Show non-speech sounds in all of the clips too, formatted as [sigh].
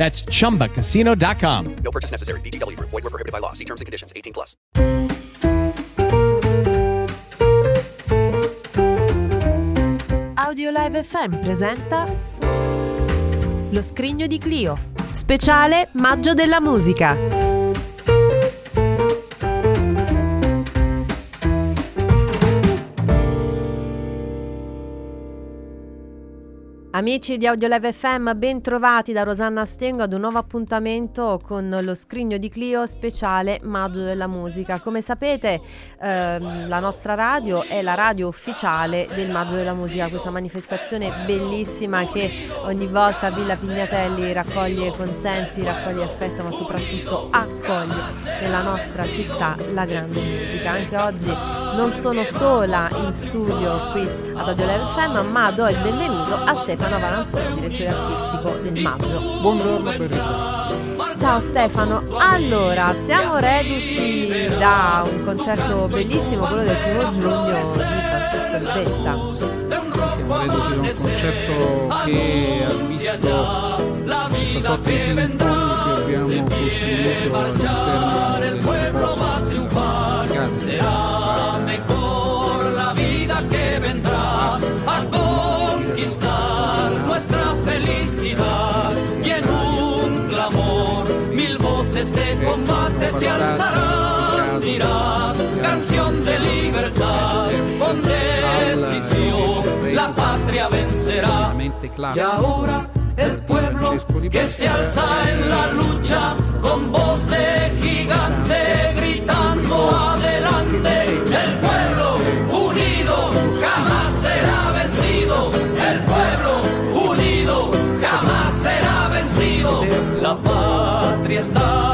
That's chumbacasino.com. No purchase necessary. VGW Group. Void were prohibited by law. See terms and conditions. 18 plus. Audio Live FM presenta Lo scrigno di Clio, speciale Maggio della musica. Amici di Audio Live FM, ben trovati da Rosanna Stengo ad un nuovo appuntamento con lo scrigno di Clio speciale Maggio della Musica. Come sapete ehm, la nostra radio è la radio ufficiale del Maggio della Musica, questa manifestazione bellissima che ogni volta a Villa Pignatelli raccoglie consensi, raccoglie affetto ma soprattutto accoglie nella nostra città la grande musica. Anche oggi non sono sola in studio qui ad Audio Live FM ma do il benvenuto a Stefano Stefano Valanzolo, direttore artistico del Maggio. Buongiorno Berrito. Ciao Stefano, allora siamo reduci da un concerto bellissimo, quello del primo giugno di Francesco Libetta. Siamo reduci da un concerto che ha visto questa sorta di che abbiamo costruito all'interno del posto. Combate se alzarán. Dirá canción de libertad. Con decisión la patria vencerá. Y ahora el pueblo que se alza en la lucha con voz de gigante gritando adelante el pueblo unido jamás será vencido. El pueblo unido jamás será vencido. La patria está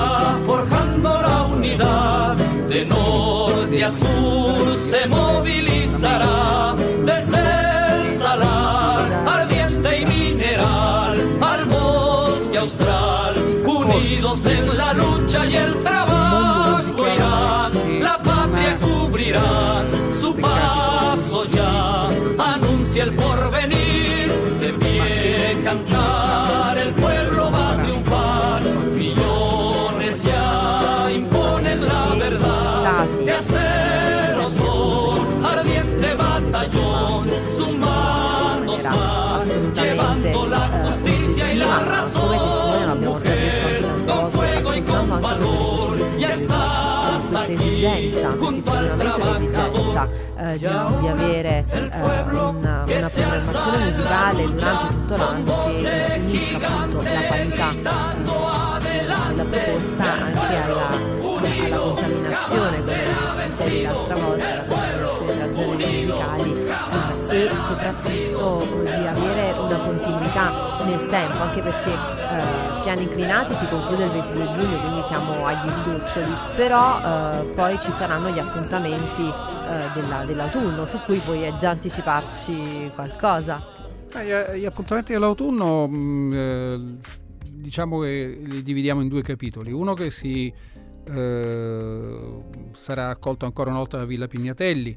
norte a sur se movilizará desde el salar ardiente y mineral al bosque austral unidos en la lucha y el trabajo irán la patria cubrirán su paso ya anuncia el porvenir aquí esigenza, perché sicuramente l'esigenza eh, di, di avere eh, una, una programmazione musicale durante tutto l'anno che unisca appunto la qualità eh, della proposta anche alla, alla contaminazione, come dicevi l'altra volta, generi musicali eh, e soprattutto di avere una continuità nel tempo, anche perché eh, Piani Inclinati si conclude il 22 giugno, quindi siamo agli sgoccioli, però eh, poi ci saranno gli appuntamenti eh, della- dell'autunno su cui puoi già anticiparci qualcosa. Eh, Gli, gli appuntamenti dell'autunno mh, eh, diciamo che li dividiamo in due capitoli. Uno che si eh, sarà accolto ancora una volta da Villa Pignatelli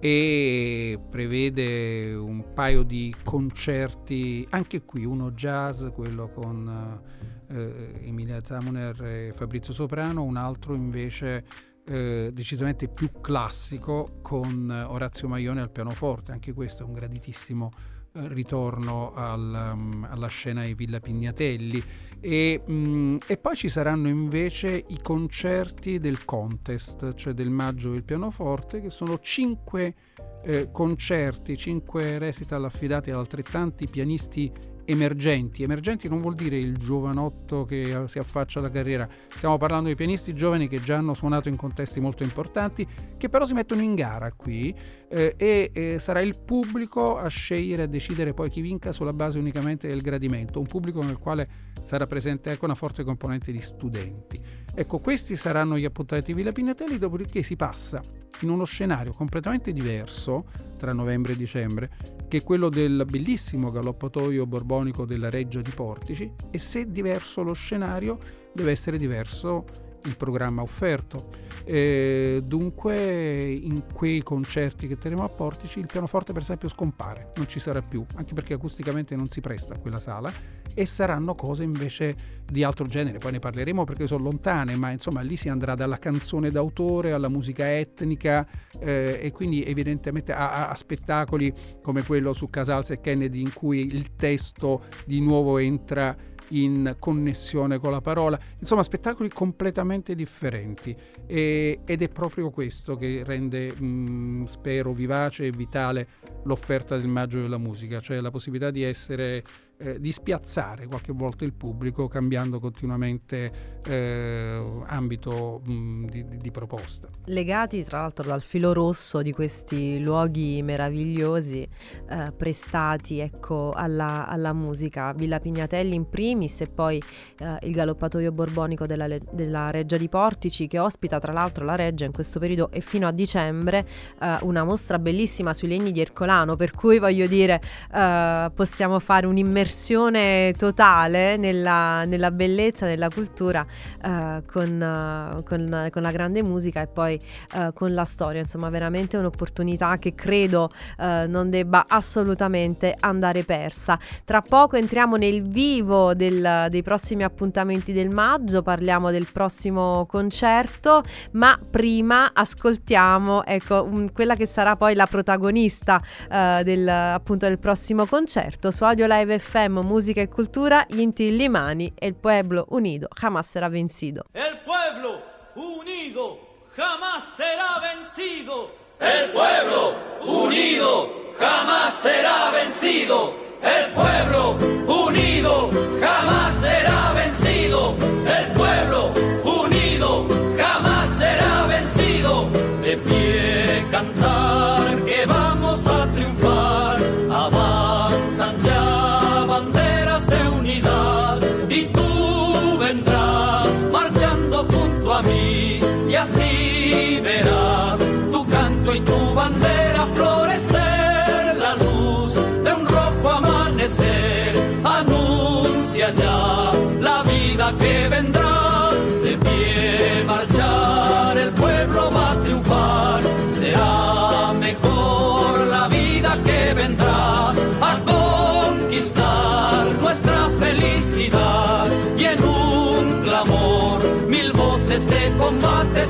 e prevede un paio di concerti, anche qui uno jazz, quello con eh, Emilia Zamoner e Fabrizio Soprano, un altro invece eh, decisamente più classico con Orazio Maione al pianoforte, anche questo è un graditissimo eh, ritorno al, um, alla scena di Villa Pignatelli E, mh, e, poi ci saranno invece i concerti del contest, cioè del maggio del pianoforte, che sono cinque eh, concerti, cinque recital affidati ad altrettanti pianisti emergenti. Emergenti non vuol dire il giovanotto che si affaccia alla carriera, stiamo parlando di pianisti giovani che già hanno suonato in contesti molto importanti, che però si mettono in gara qui eh, e eh, sarà il pubblico a scegliere, a decidere poi chi vinca sulla base unicamente del gradimento, un pubblico nel quale sarà presente anche una forte componente di studenti. Ecco, questi saranno gli appuntamenti Villa Pignatelli, dopodiché si passa in uno scenario completamente diverso tra novembre e dicembre, che quello del bellissimo galoppatoio borbonico della Reggia di Portici, e se diverso lo scenario, deve essere diverso il programma offerto. E dunque in quei concerti che terremo a Portici il pianoforte per esempio scompare, non ci sarà più, anche perché acusticamente non si presta a quella sala e saranno cose invece di altro genere, poi ne parleremo perché sono lontane, ma insomma lì si andrà dalla canzone d'autore alla musica etnica eh, e quindi evidentemente a, a, spettacoli come quello su Casals e Kennedy in cui il testo di nuovo entra in connessione con la parola, insomma spettacoli completamente differenti e, ed è proprio questo che rende, mh, spero, vivace e vitale l'offerta del maggio della musica, cioè la possibilità di essere eh, di spiazzare qualche volta il pubblico cambiando continuamente eh, ambito mh, di, di, proposta. Legati tra l'altro dal filo rosso di questi luoghi meravigliosi eh, prestati ecco, alla, alla, musica, Villa Pignatelli in primis e poi eh, il galoppatoio borbonico della, della, Reggia di Portici che ospita tra l'altro la Reggia in questo periodo e fino a dicembre eh, una mostra bellissima sui legni di Ercolano per cui voglio dire eh, possiamo fare un'immersione immersione totale nella, nella bellezza, nella cultura uh, con, con, con, la grande musica e poi uh, con la storia. Insomma, veramente un'opportunità che credo non debba assolutamente andare persa. Tra poco entriamo nel vivo del, dei prossimi appuntamenti del maggio, parliamo del prossimo concerto, ma prima ascoltiamo ecco, un, quella che sarà poi la protagonista del, appunto, del prossimo concerto su Audio Live FM Música y Cultura, Inti Limani, El Pueblo Unido jamás será vencido. El pueblo unido jamás será vencido. El pueblo unido jamás será vencido.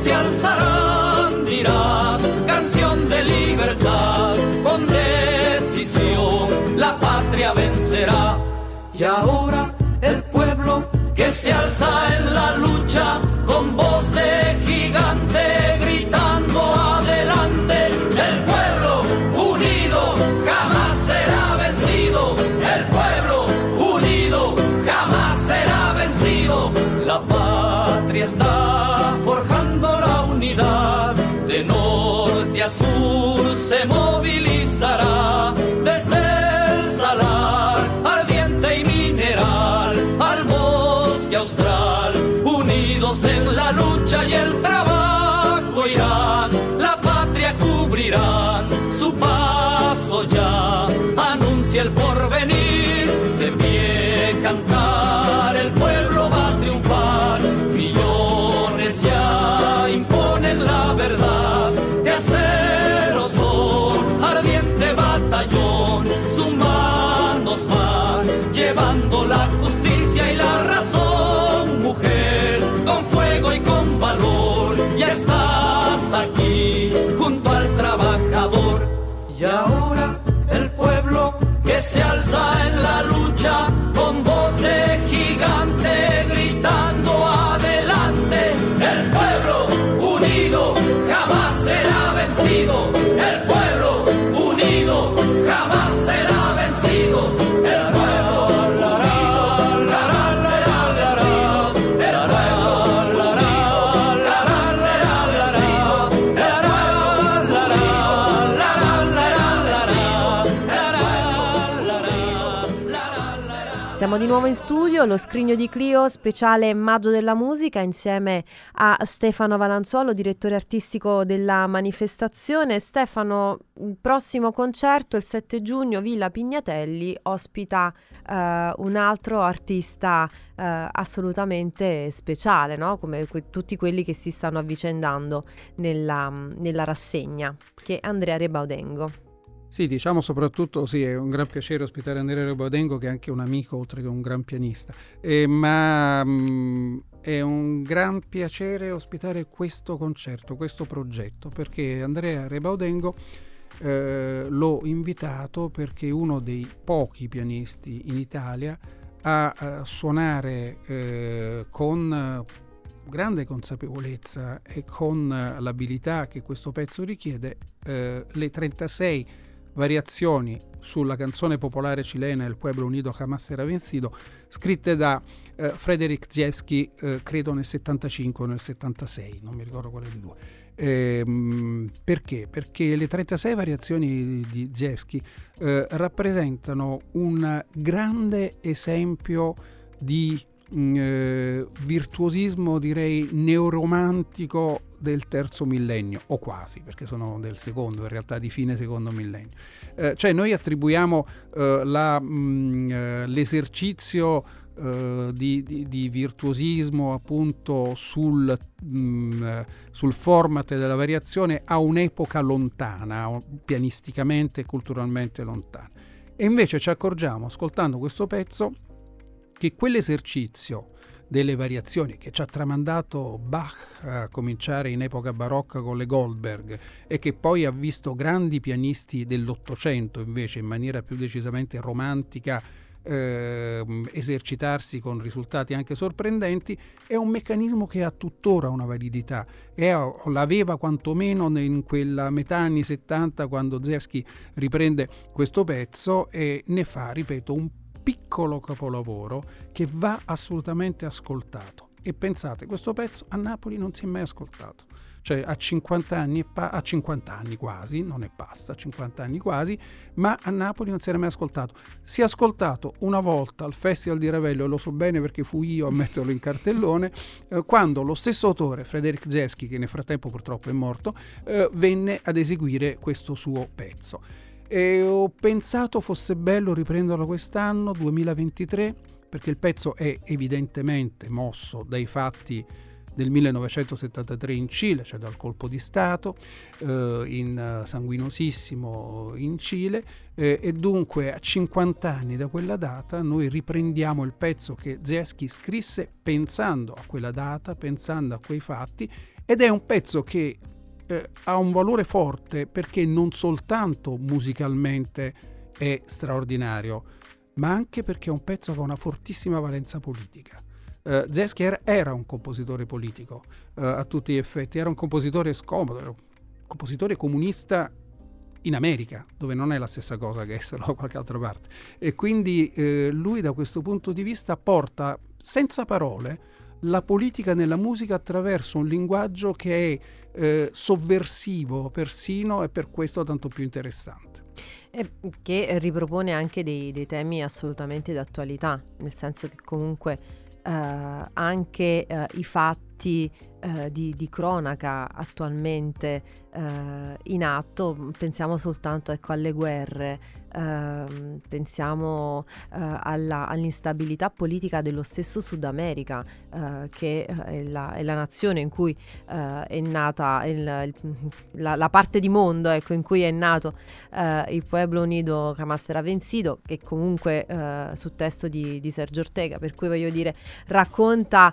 Se alzarán, dirán canción de libertad, con decisión la patria vencerá. Y ahora Siamo di nuovo in studio, lo scrigno di Clio, speciale Maggio della Musica, insieme a Stefano Valanzuolo, direttore artistico della manifestazione. Stefano, il prossimo concerto, il 7 giugno, Villa Pignatelli, ospita eh, un altro artista eh, assolutamente speciale, no? come que- tutti quelli che si stanno avvicendando nella, nella rassegna, che è Andrea Rebaudengo. Sì, diciamo soprattutto sì, è un gran piacere ospitare Andrea Rebodengo che è anche un amico oltre che un gran pianista, eh, ma mh, mm, è un gran piacere ospitare questo concerto, questo progetto, perché Andrea Rebaudengo eh, l'ho invitato perché è uno dei pochi pianisti in Italia a, a suonare eh, con grande consapevolezza e con l'abilità che questo pezzo richiede eh, le 36 variazioni sulla canzone popolare cilena El pueblo unido jamás será vencido, scritte da eh, Frederick Zieski, eh, credo nel 75 o nel 76, non mi ricordo quale dei due. Eh, perché? Perché le 36 variazioni di Zieski eh, rappresentano un grande esempio di mm, eh, virtuosismo, direi, neoromantico del terzo millennio, o quasi, perché sono del secondo, in realtà di fine secondo millennio. Eh, cioè noi attribuiamo eh, la, mh, mm, eh, l'esercizio eh, di, di, di, virtuosismo appunto sul, mh, mm, sul, format della variazione a un'epoca lontana, pianisticamente e culturalmente lontana. E invece ci accorgiamo, ascoltando questo pezzo, che quell'esercizio delle variazioni che ci ha tramandato Bach a cominciare in epoca barocca con le Goldberg e che poi ha visto grandi pianisti dell'Ottocento invece in maniera più decisamente romantica eh, esercitarsi con risultati anche sorprendenti, è un meccanismo che ha tuttora una validità e l'aveva quantomeno in quella metà anni 70 quando Zeschi riprende questo pezzo e ne fa, ripeto, un piccolo capolavoro che va assolutamente ascoltato. E pensate, questo pezzo a Napoli non si è mai ascoltato. Cioè a 50 anni, a 50 anni quasi, non è passa, a 50 anni quasi, ma a Napoli non si era mai ascoltato. Si è ascoltato una volta al Festival di Ravello, lo so bene perché fui io a metterlo in cartellone, [laughs] eh, quando lo stesso autore, Frederick Zeschi, che nel frattempo purtroppo è morto, eh, venne ad eseguire questo suo pezzo e ho pensato fosse bello riprenderlo quest'anno, 2023, perché il pezzo è evidentemente mosso dai fatti del 1973 in Cile, cioè dal colpo di Stato, eh, in, sanguinosissimo in Cile, eh, e dunque a 50 anni da quella data noi riprendiamo il pezzo che Zeschi scrisse pensando a quella data, pensando a quei fatti, ed è un pezzo che eh, ha un valore forte perché non soltanto musicalmente è straordinario, ma anche perché è un pezzo che ha una fortissima valenza politica. Uh, Zesker era un compositore politico uh, a tutti gli effetti, era un compositore scomodo, era un compositore comunista in America, dove non è la stessa cosa che esserlo da qualche altra parte. E quindi eh, lui da questo punto di vista porta senza parole la politica nella musica attraverso un linguaggio che è eh, sovversivo persino e per questo tanto più interessante. E che ripropone anche dei, dei temi assolutamente d'attualità, nel senso che comunque eh, anche eh, i fatti eh, di, di, cronaca attualmente eh, in atto, pensiamo soltanto ecco, alle guerre, Uh, pensiamo uh, alla, all'instabilità politica dello stesso Sud America, uh, che è la, è la, nazione in cui è nata il, la, la, parte di mondo ecco, in cui è nato il Pueblo Unido Jamás era vencido, che comunque su testo di, di, Sergio Ortega, per cui voglio dire racconta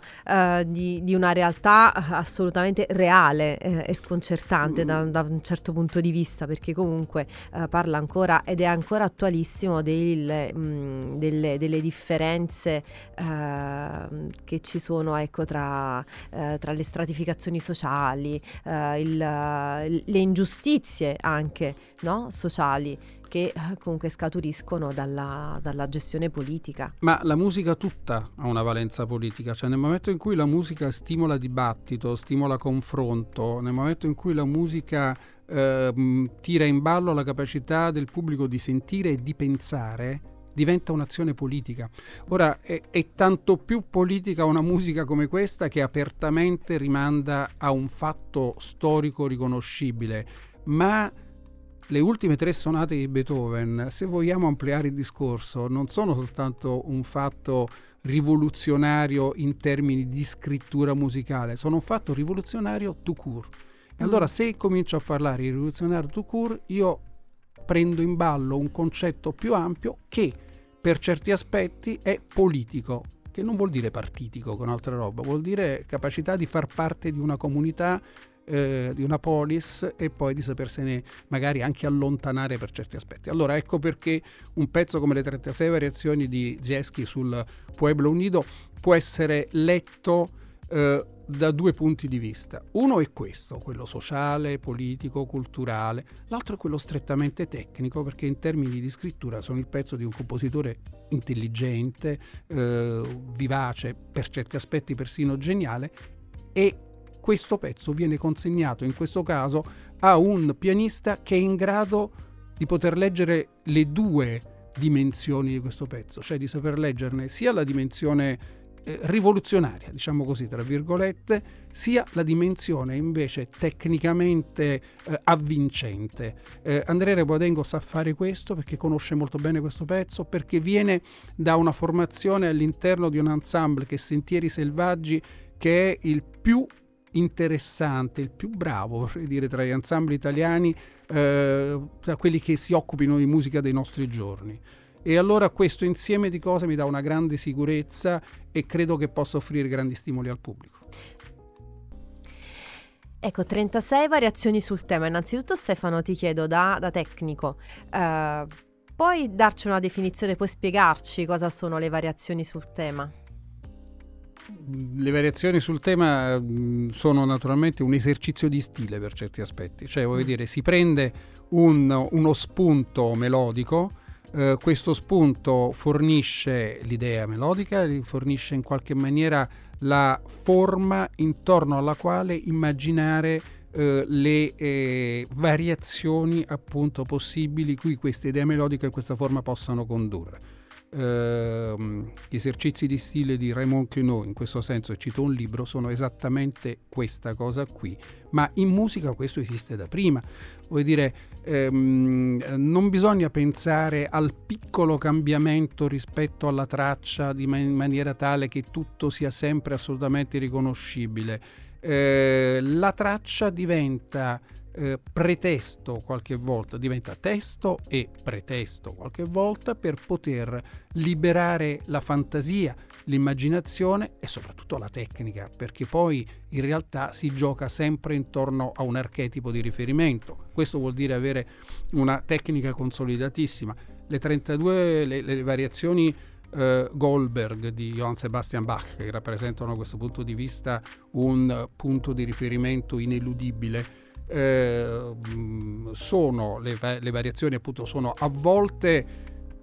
di, di, una realtà assolutamente reale e sconcertante da, da, un certo punto di vista, perché comunque parla ancora ed è ancora attualissimo del, mh, mm, delle, delle, differenze uh, che ci sono ecco, tra, uh, tra, le stratificazioni sociali, uh, il, le ingiustizie anche no? sociali che comunque scaturiscono dalla, dalla, gestione politica. Ma la musica tutta ha una valenza politica, cioè nel momento in cui la musica stimola dibattito, stimola confronto, nel momento in cui la musica eh, tira in ballo la capacità del pubblico di sentire e di pensare, diventa un'azione politica. Ora è, è, tanto più politica una musica come questa che apertamente rimanda a un fatto storico riconoscibile, ma le ultime tre sonate di Beethoven, se vogliamo ampliare il discorso, non sono soltanto un fatto rivoluzionario in termini di scrittura musicale, sono un fatto rivoluzionario tout court. E allora mm. se comincio a parlare di rivoluzionario tout court, io prendo in ballo un concetto più ampio che per certi aspetti è politico, che non vuol dire partitico con altra roba, vuol dire capacità di far parte di una comunità, eh, di una polis e poi di sapersene magari anche allontanare per certi aspetti. Allora ecco perché un pezzo come le 36 variazioni di Zieski sul Pueblo Unido può essere letto eh, da due punti di vista. Uno è questo, quello sociale, politico, culturale, l'altro è quello strettamente tecnico perché in termini di scrittura sono il pezzo di un compositore intelligente, eh, vivace, per certi aspetti persino geniale e questo pezzo viene consegnato in questo caso a un pianista che è in grado di poter leggere le due dimensioni di questo pezzo, cioè di saper leggerne sia la dimensione eh, rivoluzionaria, diciamo così, tra virgolette, sia la dimensione invece tecnicamente eh, avvincente. Eh, Andrea Reboadengo sa fare questo perché conosce molto bene questo pezzo, perché viene da una formazione all'interno di un ensemble che è Sentieri Selvaggi, che è il più interessante, il più bravo, vorrei dire, tra gli ensemble italiani, eh, tra quelli che si occupino di musica dei nostri giorni. E allora questo insieme di cose mi dà una grande sicurezza e credo che possa offrire grandi stimoli al pubblico. Ecco, 36 variazioni sul tema. Innanzitutto Stefano ti chiedo da, da tecnico, eh, puoi darci una definizione, puoi spiegarci cosa sono le variazioni sul tema? Le variazioni sul tema mm, sono naturalmente un esercizio di stile per certi aspetti, cioè voglio mm. dire si prende un, uno spunto melodico, eh, questo spunto fornisce l'idea melodica, fornisce in qualche maniera la forma intorno alla quale immaginare eh, le eh, variazioni appunto possibili cui questa idea melodica e questa forma possano condurre eh, gli esercizi di stile di Raymond Queneau, in questo senso cito un libro, sono esattamente questa cosa qui, ma in musica questo esiste da prima. Vuol dire, ehm, non bisogna pensare al piccolo cambiamento rispetto alla traccia man- in maniera tale che tutto sia sempre assolutamente riconoscibile. Eh, la traccia diventa eh, pretesto qualche volta, diventa testo e pretesto qualche volta per poter liberare la fantasia, l'immaginazione e soprattutto la tecnica, perché poi in realtà si gioca sempre intorno a un archetipo di riferimento. Questo vuol dire avere una tecnica consolidatissima. Le 32 le, le variazioni Uh, Goldberg di Johann Sebastian Bach, che rappresentano da questo punto di vista un punto di riferimento ineludibile eh, sono le, le, variazioni appunto sono a volte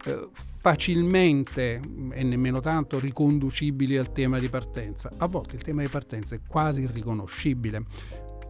eh, facilmente e nemmeno tanto riconducibili al tema di partenza, a volte il tema di partenza è quasi irriconoscibile,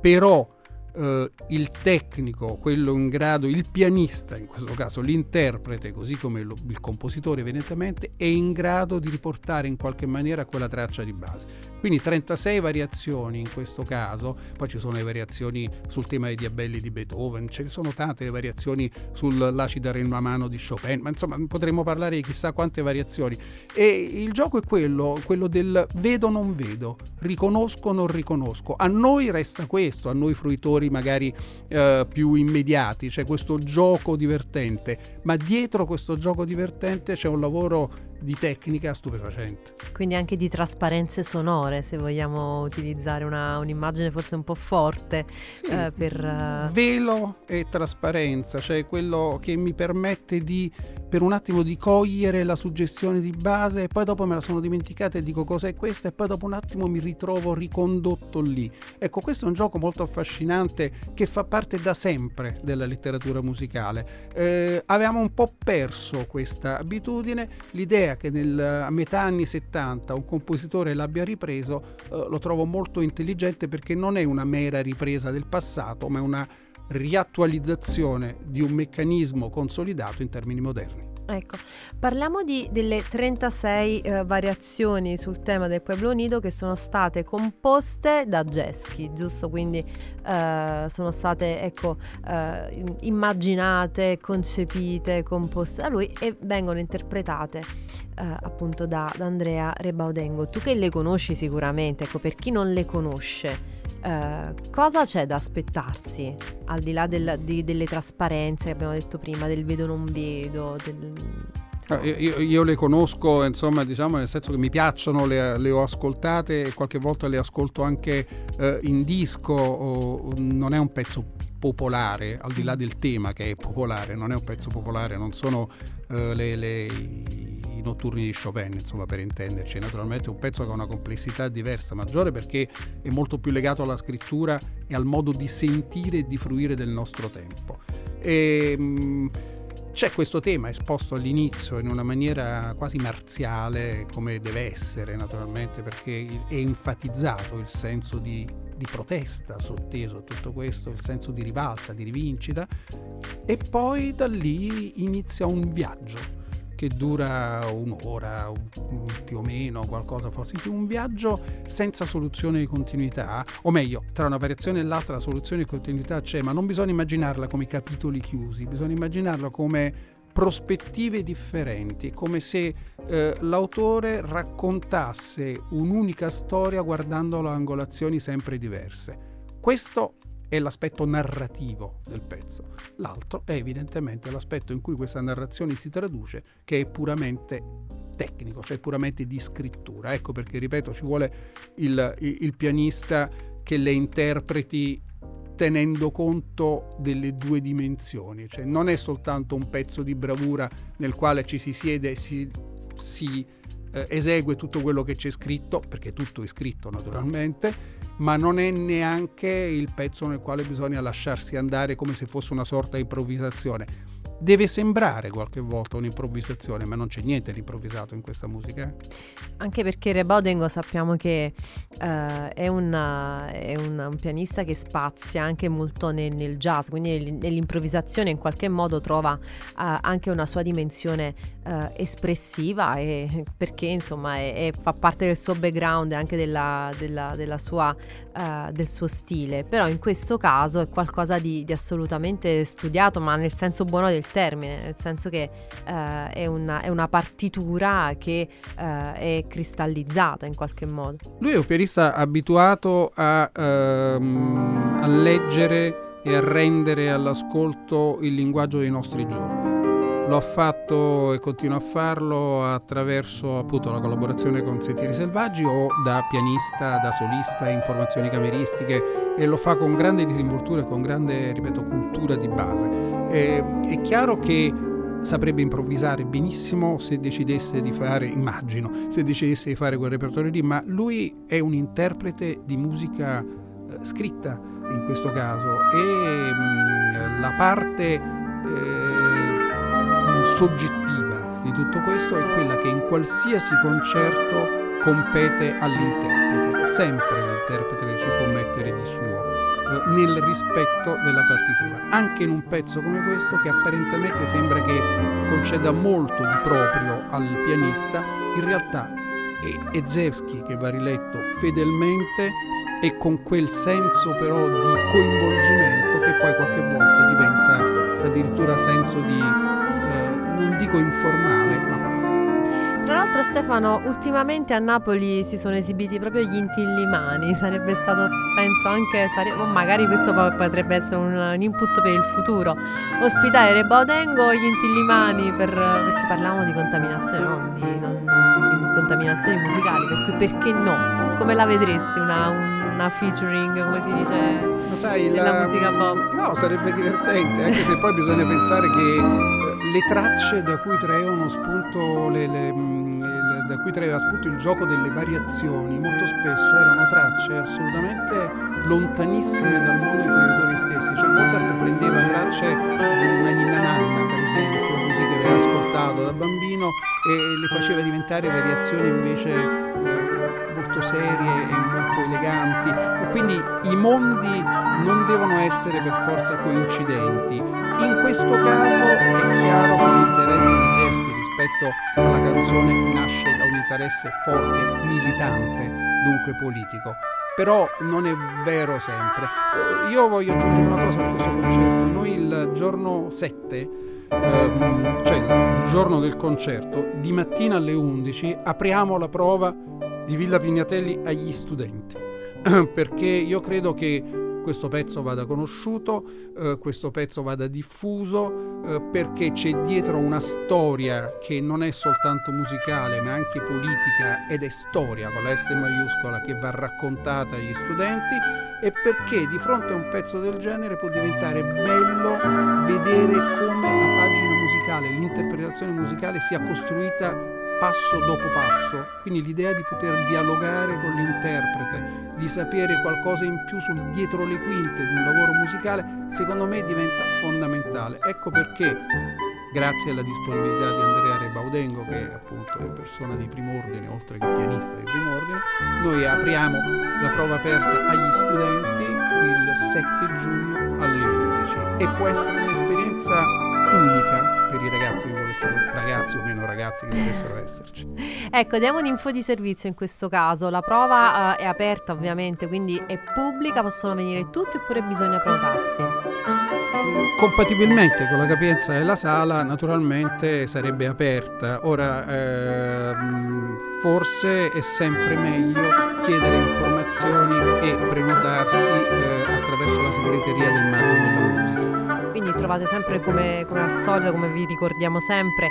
però Uh, il tecnico, quello in grado, il pianista, in questo caso l'interprete, così come lo, il compositore evidentemente, è in grado di riportare in qualche maniera quella traccia di base. Quindi 36 variazioni in questo caso, poi ci sono le variazioni sul tema dei diabelli di Beethoven, ce ne sono tante le variazioni sull'acida a mano di Chopin, ma insomma potremmo parlare di chissà quante variazioni. E il gioco è quello, quello del vedo non vedo, riconosco non riconosco. A noi resta questo, a noi fruitori magari eh, più immediati, c'è questo gioco divertente, ma dietro questo gioco divertente c'è un lavoro di tecnica stupefacente. Quindi anche di trasparenze sonore, se vogliamo utilizzare una, un'immagine forse un po' forte sì, eh, per... Uh... Velo e trasparenza, cioè quello che mi permette di per un attimo di cogliere la suggestione di base e poi dopo me la sono dimenticata e dico cos'è questa e poi dopo un attimo mi ritrovo ricondotto lì. Ecco, questo è un gioco molto affascinante che fa parte da sempre della letteratura musicale. Eh, avevamo un po' perso questa abitudine, l'idea che nel, a metà anni 70 un compositore l'abbia ripreso eh, lo trovo molto intelligente perché non è una mera ripresa del passato, ma è una riattualizzazione di un meccanismo consolidato in termini moderni. Ecco, parliamo di, delle 36 eh, variazioni sul tema del Pueblo Unido che sono state composte da Jeschi, giusto? Quindi eh, sono state ecco, eh, immaginate, concepite, composte da lui e vengono interpretate appunto da, da Andrea Rebaudengo. Tu che le conosci sicuramente, ecco, per chi non le conosce, Uh, cosa c'è da aspettarsi al di là del, di, delle trasparenze che abbiamo detto prima, del vedo non vedo? Del, ah, io, io, le conosco, insomma, diciamo nel senso che mi piacciono, le, le ho ascoltate e qualche volta le ascolto anche uh, in disco. O, non è un pezzo popolare, al di là del tema che è popolare, non è un pezzo popolare, non sono uh, le, le, notturni di Chopin, insomma, per intenderci. Naturalmente è un pezzo che ha una complessità diversa, maggiore perché è molto più legato alla scrittura e al modo di sentire e di fruire del nostro tempo. E, ehm, mh, c'è questo tema esposto all'inizio in una maniera quasi marziale, come deve essere naturalmente, perché è enfatizzato il senso di, di protesta sotteso a tutto questo, il senso di rivalsa, di rivincita, e poi da lì inizia un viaggio che dura un'ora più o meno, qualcosa forse più, un viaggio senza soluzione di continuità, o meglio, tra una variazione e l'altra la soluzione di continuità c'è, ma non bisogna immaginarla come capitoli chiusi, bisogna immaginarla come prospettive differenti, come se eh, l'autore raccontasse un'unica storia guardandolo a angolazioni sempre diverse. Questo è l'aspetto narrativo del pezzo. L'altro è evidentemente l'aspetto in cui questa narrazione si traduce, che è puramente tecnico, cioè puramente di scrittura. Ecco perché, ripeto, ci vuole il, il, pianista che le interpreti tenendo conto delle due dimensioni, cioè non è soltanto un pezzo di bravura nel quale ci si siede e si, si eh, esegue tutto quello che c'è scritto, perché tutto è scritto naturalmente, ma non è neanche il pezzo nel quale bisogna lasciarsi andare come se fosse una sorta di improvvisazione. Deve sembrare qualche volta un'improvvisazione, ma non c'è niente di improvvisato in questa musica. Eh? Anche perché Rebodengo sappiamo che uh, è, una, è una, un pianista che spazia anche molto nel, nel jazz, quindi nell'improvvisazione in qualche modo trova uh, anche una sua dimensione uh, espressiva e perché insomma è, è, fa parte del suo background e anche della, della, della sua, del suo stile. Però in questo caso è qualcosa di, di assolutamente studiato, ma nel senso buono del termine, nel senso che uh, è, una, è, una, partitura che uh, è cristallizzata in qualche modo. Lui è un pianista abituato a, um, a leggere e a rendere all'ascolto il linguaggio dei nostri giorni. Lo ha fatto e continua a farlo attraverso appunto la collaborazione con Sentieri Selvaggi o da pianista, da solista in formazioni cameristiche e lo fa con grande disinvoltura e con grande, ripeto, cultura di base. E, è chiaro che saprebbe improvvisare benissimo se decidesse di fare, immagino, se decidesse di fare quel repertorio lì, ma lui è un interprete di musica eh, scritta in questo caso e mh, mm, la parte eh, soggettiva di tutto questo è quella che in qualsiasi concerto compete all'interprete. Sempre l'interprete ci può mettere di suo eh, nel rispetto della partitura. Anche in un pezzo come questo che apparentemente sembra che conceda molto di proprio al pianista, in realtà è Ezevsky che va riletto fedelmente e con quel senso però di coinvolgimento che poi qualche volta diventa addirittura senso di dico informale, ma quasi. Tra l'altro Stefano, ultimamente a Napoli si sono esibiti proprio gli intillimani, sarebbe stato, penso anche, sare- magari questo potrebbe essere un, un, input per il futuro, ospitare Rebaudengo gli intillimani per, perché parlavamo di contaminazione, no? di, non, di contaminazioni musicali, per cui perché no? Come la vedresti una, una featuring, come si dice, Ma sai, nella la, musica pop? No, sarebbe divertente, anche se poi bisogna pensare che le tracce da cui traevano spunto le, le, mm, le, da cui traeva spunto il gioco delle variazioni molto spesso erano tracce assolutamente lontanissime dal mondo di quegli autori stessi. Cioè Mozart prendeva tracce di una ninna nanna per esempio così che aveva ascoltato da bambino e le faceva diventare variazioni invece molto serie e molto eleganti e quindi i mondi non devono essere per forza coincidenti. In questo caso è chiaro che l'interesse di Zevsky rispetto alla canzone nasce da un interesse forte, militante, dunque politico. Però non è vero sempre. Eh, io voglio aggiungere una cosa a questo concerto. Noi il giorno 7 ehm, cioè il giorno del concerto, di mattina alle 11 apriamo la prova di Villa Pignatelli agli studenti, [clears throat] perché io credo che questo pezzo vada conosciuto, eh, questo pezzo vada diffuso, eh, perché c'è dietro una storia che non è soltanto musicale, ma anche politica ed è storia con la S maiuscola che va raccontata agli studenti e perché di fronte a un pezzo del genere può diventare bello vedere come la pagina musicale, l'interpretazione musicale sia costruita passo dopo passo, quindi l'idea di poter dialogare con l'interprete, di sapere qualcosa in più sul dietro le quinte di un lavoro musicale, secondo me diventa fondamentale. Ecco perché, grazie alla disponibilità di Andrea Rebaudengo, che appunto è persona di primo ordine, oltre che pianista di primo ordine, noi apriamo la prova aperta agli studenti il 7 giugno alle 11 e può essere un'esperienza unica per i ragazzi che volessero, ragazzi o meno ragazzi che volessero [laughs] esserci. Ecco, diamo un'info di servizio in questo caso. La prova uh, è aperta ovviamente, quindi è pubblica, possono venire tutti oppure bisogna prenotarsi? Compatibilmente con la capienza della sala, naturalmente sarebbe aperta. Ora, ehm, forse è sempre meglio chiedere informazioni e prenotarsi eh, attraverso la segreteria del Maggio della Musica trovate sempre come, come, al solito, come vi ricordiamo sempre, eh,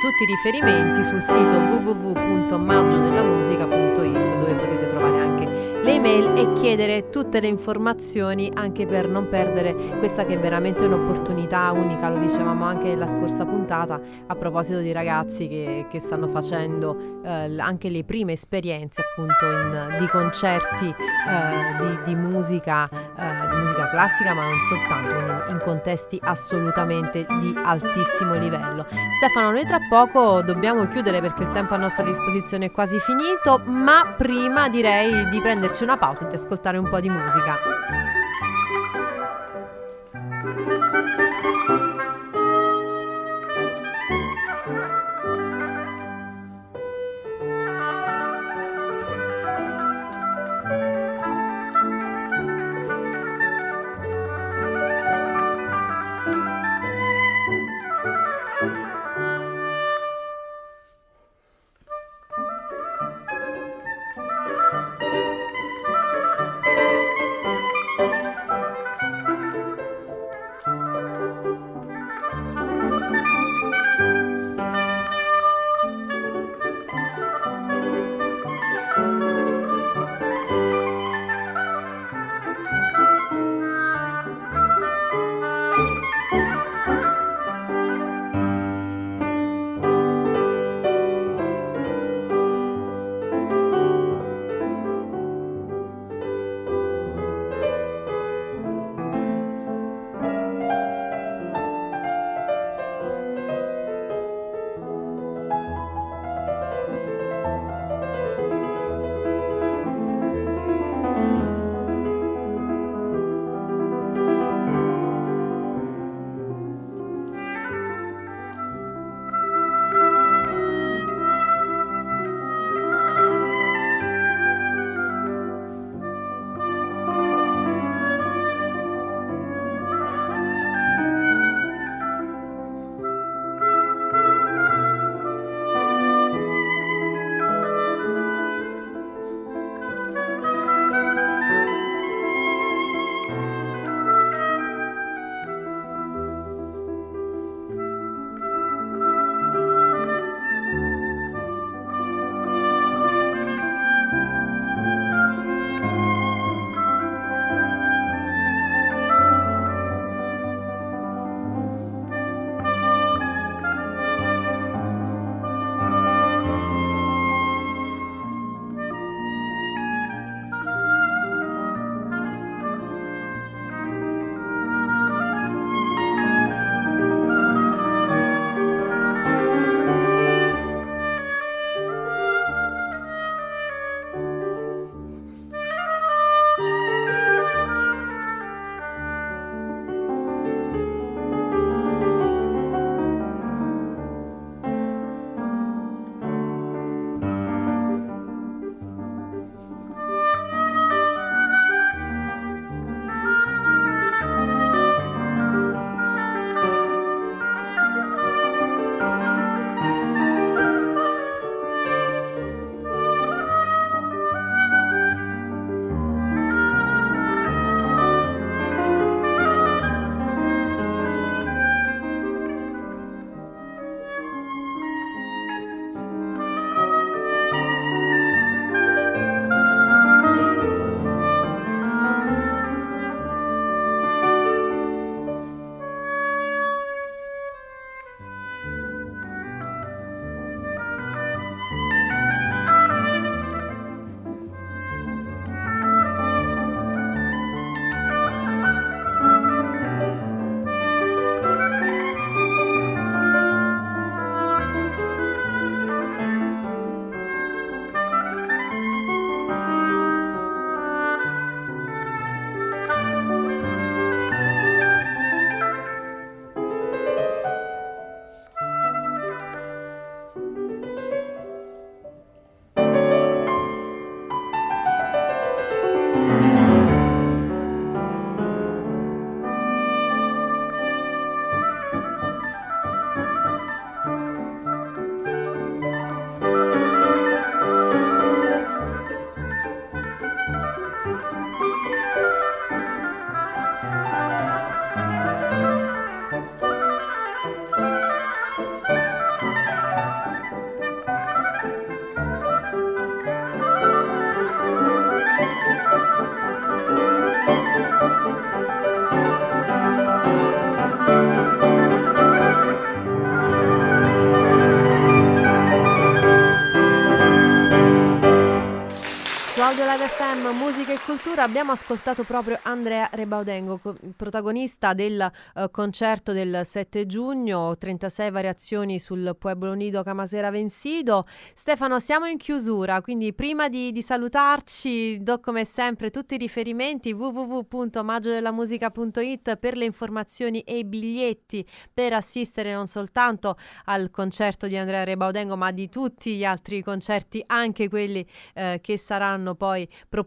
tutti i riferimenti sul sito www.maggiodellamusica.it dove potete trovare anche le email e chiedere tutte le informazioni anche per non perdere questa che è veramente un'opportunità unica, lo dicevamo anche nella scorsa puntata a proposito di ragazzi che, che stanno facendo eh, anche le prime esperienze appunto in, di concerti eh, di, di, musica, eh, di musica classica ma non soltanto, in, in contesti assolutamente di altissimo livello. Stefano, noi tra poco dobbiamo chiudere perché il tempo a nostra disposizione è quasi finito, ma prima direi di prenderci una pausa e di ascoltare un po' di musica. Audio Live FM, musica e cultura, abbiamo ascoltato proprio Andrea Rebaudengo, protagonista del eh, concerto del 7 giugno, 36 variazioni sul Pueblo Unido Camasera Vencido. Stefano, siamo in chiusura, quindi prima di, di salutarci do come sempre tutti i riferimenti www.magiodellamusica.it per le informazioni e i biglietti per assistere non soltanto al concerto di Andrea Rebaudengo ma di tutti gli altri concerti, anche quelli eh, che saranno poi proposti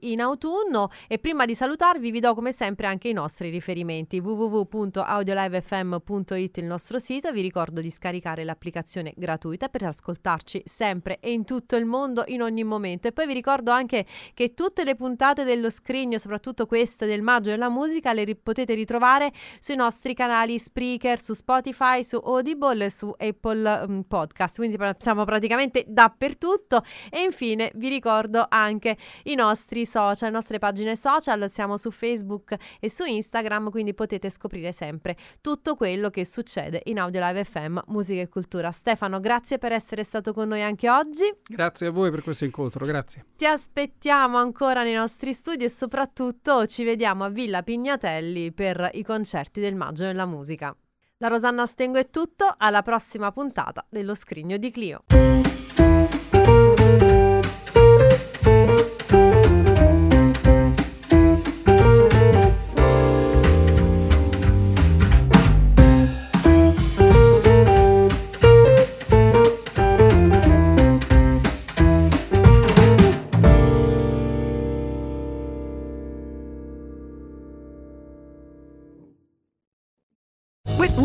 in autunno e prima di salutarvi vi do come sempre anche i nostri riferimenti. www.audiolivefm.it il nostro sito vi ricordo di scaricare l'applicazione gratuita per ascoltarci sempre e in tutto il mondo in ogni momento. E poi vi ricordo anche che tutte le puntate dello scrigno soprattutto queste del maggio della musica le ri- potete ritrovare sui nostri canali Spreaker su Spotify su Audible e su Apple um, Podcast. Quindi siamo praticamente dappertutto. E infine vi ricordo anche i nostri social, le nostre pagine social, siamo su Facebook e su Instagram, quindi potete scoprire sempre tutto quello che succede in Audio Live FM, Musica e Cultura. Stefano, grazie per essere stato con noi anche oggi. Grazie a voi per questo incontro, grazie. Ti aspettiamo ancora nei nostri studi e soprattutto ci vediamo a Villa Pignatelli per i concerti del Maggio della Musica. Da Rosanna Stengo è tutto, alla prossima puntata dello Scrigno di Clio.